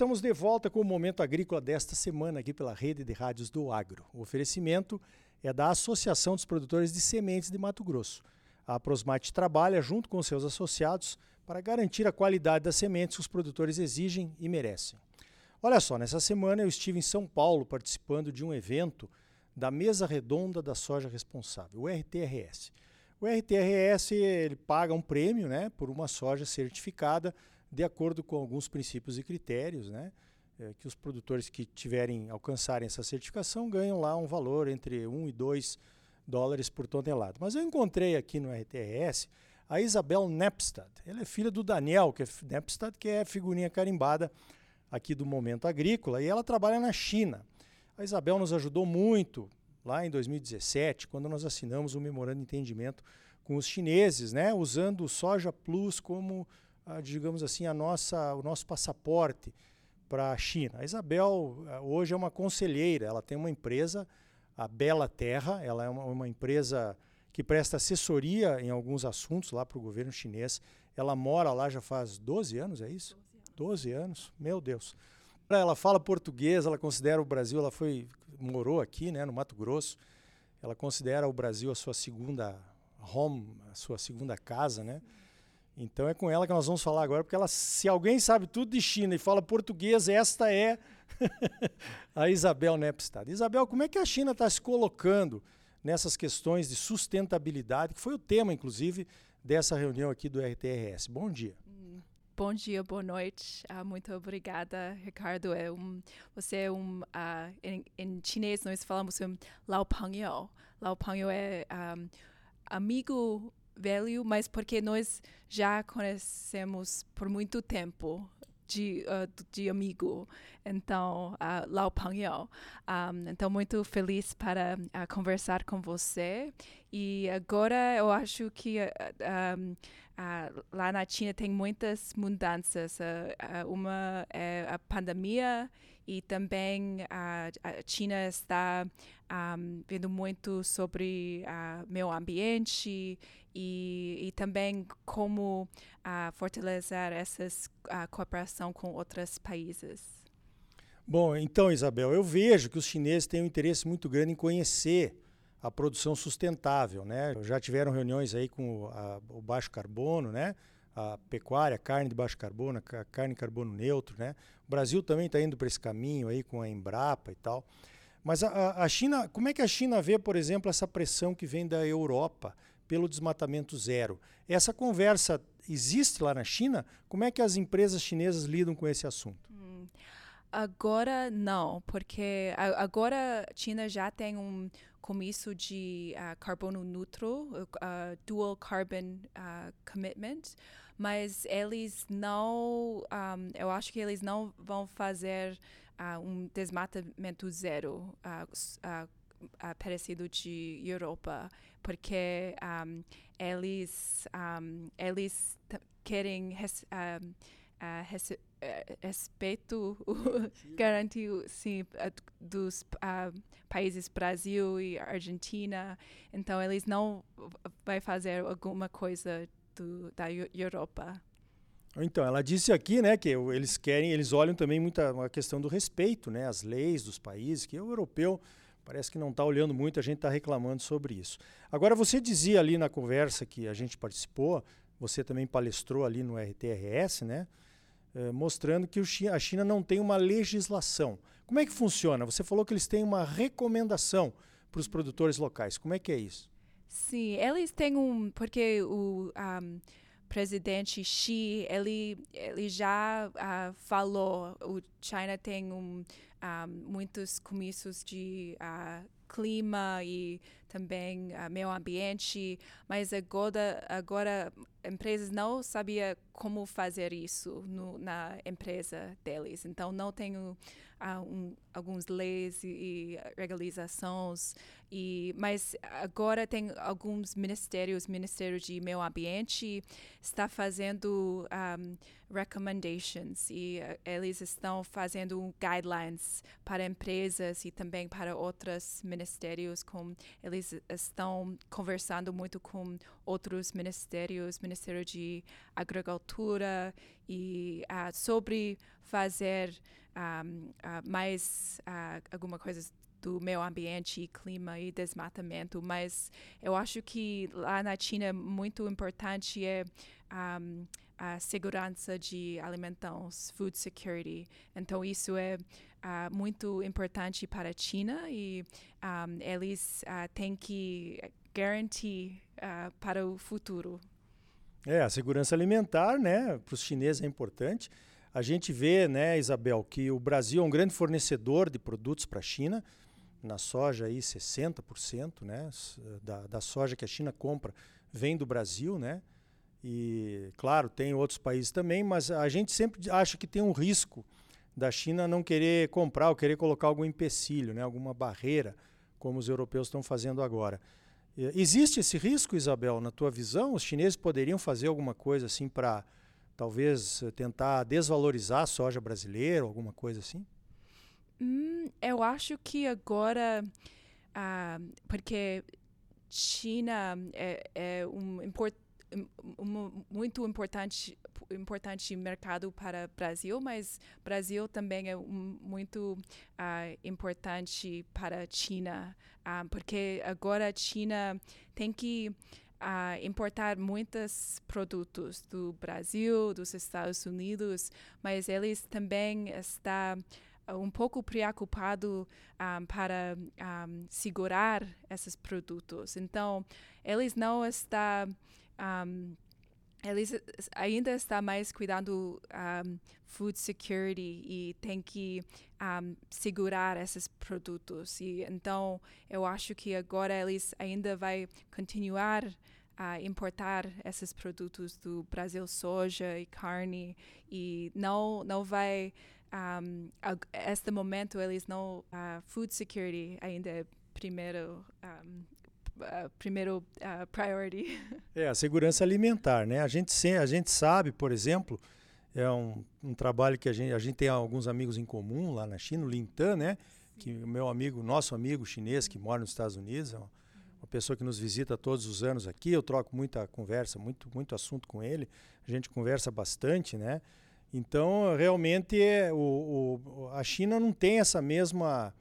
estamos de volta com o Momento Agrícola desta semana aqui pela Rede de Rádios do Agro. O oferecimento é da Associação dos Produtores de Sementes de Mato Grosso. A Prosmate trabalha junto com seus associados para garantir a qualidade das sementes que os produtores exigem e merecem. Olha só, nessa semana eu estive em São Paulo participando de um evento da Mesa Redonda da Soja Responsável, o RTRS. O RTRS ele paga um prêmio né, por uma soja certificada de acordo com alguns princípios e critérios, né? É, que os produtores que tiverem alcançarem essa certificação ganham lá um valor entre 1 e 2 dólares por tonelada. Mas eu encontrei aqui no RTRS a Isabel Nepstad. Ela é filha do Daniel que é Nepstad, que é figurinha carimbada aqui do Momento Agrícola, e ela trabalha na China. A Isabel nos ajudou muito lá em 2017, quando nós assinamos um memorando de entendimento com os chineses, né, usando o Soja Plus como digamos assim, a nossa, o nosso passaporte para a China. A Isabel eh, hoje é uma conselheira, ela tem uma empresa, a Bela Terra, ela é uma, uma empresa que presta assessoria em alguns assuntos lá para o governo chinês. Ela mora lá já faz 12 anos, é isso? 12 anos, 12 anos? meu Deus. Ela fala português, ela considera o Brasil, ela foi morou aqui, né, no Mato Grosso. Ela considera o Brasil a sua segunda home, a sua segunda casa, né? Então é com ela que nós vamos falar agora, porque ela, se alguém sabe tudo de China e fala português, esta é a Isabel Nepstad. Isabel, como é que a China está se colocando nessas questões de sustentabilidade, que foi o tema, inclusive, dessa reunião aqui do RTRS? Bom dia. Bom dia, boa noite. Uh, muito obrigada, Ricardo. É um, você é um. Uh, em, em, chinês nós falamos um Lao Pangyo. Lao Pangyo é um, amigo velho, mas porque nós já conhecemos por muito tempo de, uh, de amigo, então, uh, lá o Panhão. Um, então, muito feliz para uh, conversar com você. E agora eu acho que um, lá na China tem muitas mudanças. uma é a pandemia e também a, a China está um, vendo muito sobre uh, meio ambiente e, e também como uh, fortalecer essa uh, cooperação com outros países. Bom, então, Isabel, eu vejo que os chineses têm um interesse muito grande em conhecer a produção sustentável, né? Já tiveram reuniões aí com a, o baixo carbono, né? A pecuária, a carne de baixo carbono, a carne carbono neutro, né? O Brasil também está indo para esse caminho aí com a Embrapa e tal. Mas a, a, China, como é que a China vê, por exemplo, essa pressão que vem da Europa pelo desmatamento zero? Essa conversa existe lá na China? Como é que as empresas chinesas lidam com esse assunto? Hum. Agora não, porque agora a China já tem um comício de uh, carbono neutro, uh, dual carbon uh, commitment, mas eles não, um, eu acho que eles não vão fazer um desmatamento zero parecido de Europa, porque um, eles um, eles querem uh, respeito garantiu sim dos uh, países Brasil e Argentina então eles não vai fazer alguma coisa do, da Europa então ela disse aqui né que eles querem eles olham também muita a questão do respeito né as leis dos países que o europeu Parece que não está olhando muito, a gente está reclamando sobre isso. Agora, você dizia ali na conversa que a gente participou, você também palestrou ali no RTRS, né? Eh, mostrando que a China não tem uma legislação. Como é que funciona? Você falou que eles têm uma recomendação para os produtores locais. Como é que é isso? Sim, eles têm um. Porque o um, presidente Xi ele, ele já uh, falou: o China tem um, um muitos comícios de. Uh, clima e também uh, meio ambiente, mas agora, agora empresas não sabiam como fazer isso no, na empresa deles. Então, não tenho uh, um, algumas leis e, e regularizações, e, mas agora tem alguns ministérios, Ministério de Meio Ambiente está fazendo um, recommendations e uh, eles estão fazendo guidelines para empresas e também para outros ministérios. Com, eles estão conversando muito com outros ministérios, Ministério de Agricultura, e uh, sobre fazer um, uh, mais uh, alguma coisa do meio ambiente, clima e desmatamento, mas eu acho que lá na China muito importante é um, a segurança de alimentos, food security. Então isso é uh, muito importante para a China e um, eles uh, têm que garantir uh, para o futuro. É, a segurança alimentar, né, para os chineses é importante. A gente vê, né, Isabel, que o Brasil é um grande fornecedor de produtos para a China na soja aí 60%, né, da, da soja que a China compra vem do Brasil, né? E claro, tem outros países também, mas a gente sempre acha que tem um risco da China não querer comprar ou querer colocar algum empecilho, né, alguma barreira, como os europeus estão fazendo agora. Existe esse risco, Isabel, na tua visão? Os chineses poderiam fazer alguma coisa assim para talvez tentar desvalorizar a soja brasileira, alguma coisa assim? Hum, eu acho que agora, uh, porque China é, é um, import, um, muito importante importante mercado para o Brasil, mas Brasil também é um, muito uh, importante para a China, uh, porque agora a China tem que uh, importar muitos produtos do Brasil, dos Estados Unidos, mas eles também estão um pouco preocupado um, para um, segurar esses produtos. Então, eles não estão um, ainda estão mais cuidando um, food security e tem que um, segurar esses produtos. E então eu acho que agora eles ainda vai continuar a importar esses produtos do Brasil soja e carne e não não vai um, a, este momento eles não uh, food security ainda é primeiro um, uh, primeiro uh, priority. É a segurança alimentar né? A gente a gente sabe por exemplo é um, um trabalho que a gente a gente tem alguns amigos em comum lá na China o Lintan né? Que o meu amigo nosso amigo chinês que mora nos Estados Unidos é uma, uma pessoa que nos visita todos os anos aqui. Eu troco muita conversa muito muito assunto com ele. A gente conversa bastante né? Então, realmente, é, o, o, a China não tem essa mesma,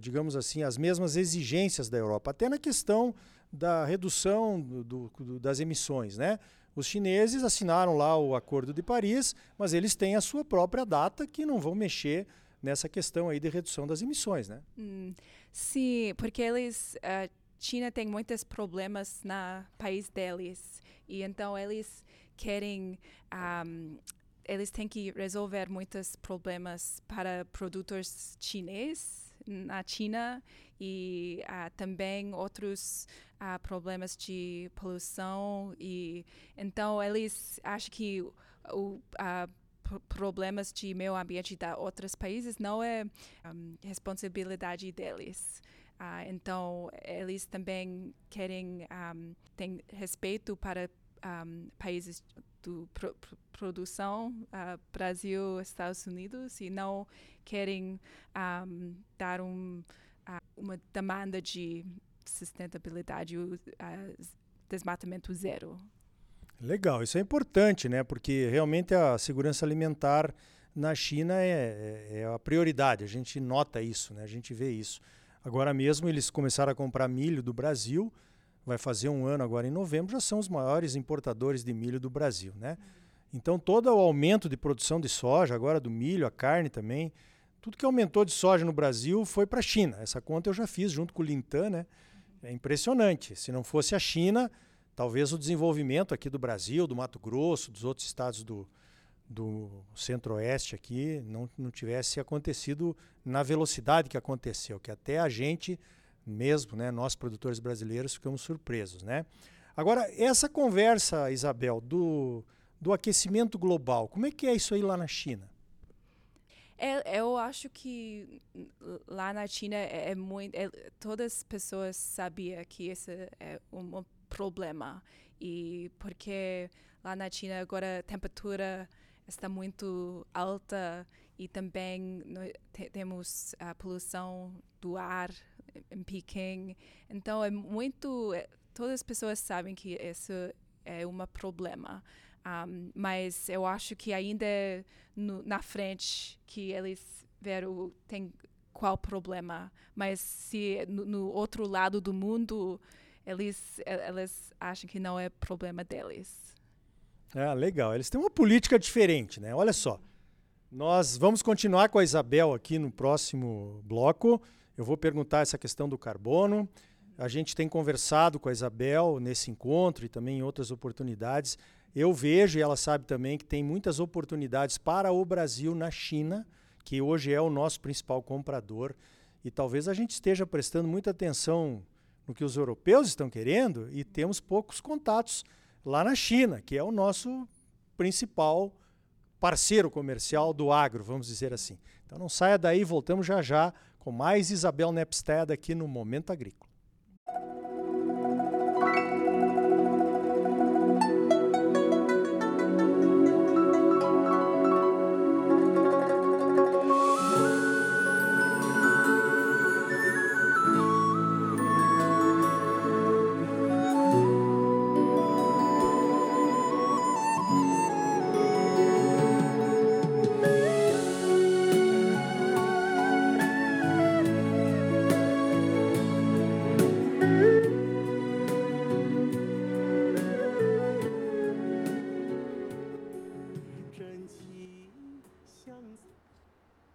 digamos assim, as mesmas exigências da Europa, até na questão da redução do, do, das emissões, né? Os chineses assinaram lá o Acordo de Paris, mas eles têm a sua própria data que não vão mexer nessa questão aí de redução das emissões, né? Hum, sim, porque eles, a China tem muitos problemas no país deles e então eles querem um, eles têm que resolver muitos problemas para produtores chineses na China e uh, também outros uh, problemas de poluição e então eles acham que o uh, problemas de meio ambiente da outros países não é um, responsabilidade deles. Então, eles também querem um, ter respeito para um, países do pro, pro, produção uh, Brasil Estados Unidos e não querem um, dar um, uh, uma demanda de sustentabilidade uh, desmatamento zero. Legal isso é importante né? Porque realmente a segurança alimentar na China é, é, é a prioridade a gente nota isso né? A gente vê isso. Agora mesmo eles começaram a comprar milho do Brasil vai fazer um ano agora em novembro, já são os maiores importadores de milho do Brasil. Né? Então, todo o aumento de produção de soja, agora do milho, a carne também, tudo que aumentou de soja no Brasil foi para a China. Essa conta eu já fiz junto com o Lintan. Né? É impressionante. Se não fosse a China, talvez o desenvolvimento aqui do Brasil, do Mato Grosso, dos outros estados do, do centro-oeste aqui, não, não tivesse acontecido na velocidade que aconteceu, que até a gente mesmo, né, nós produtores brasileiros ficamos surpresos, né? Agora, essa conversa, Isabel, do, do aquecimento global, como é que é isso aí lá na China? É, eu acho que lá na China é, é muito, é, todas as pessoas sabiam que esse é um, problema e porque lá na China agora a temperatura está muito alta e também te, temos a poluição do ar em Pequim. Então é muito, é, todas as pessoas sabem que isso é um problema. Um, mas eu acho que ainda no, na frente que eles veram tem qual problema. Mas se no, no outro lado do mundo eles eles acham que não é problema deles. Ah, legal. Eles têm uma política diferente, né? Olha só. Nós vamos continuar com a Isabel aqui no próximo bloco. Eu vou perguntar essa questão do carbono. A gente tem conversado com a Isabel nesse encontro e também em outras oportunidades. Eu vejo, e ela sabe também, que tem muitas oportunidades para o Brasil na China, que hoje é o nosso principal comprador. E talvez a gente esteja prestando muita atenção no que os europeus estão querendo e temos poucos contatos lá na China, que é o nosso principal parceiro comercial do agro, vamos dizer assim. Então não saia daí, voltamos já já com mais Isabel Nepstead aqui no Momento Agrícola.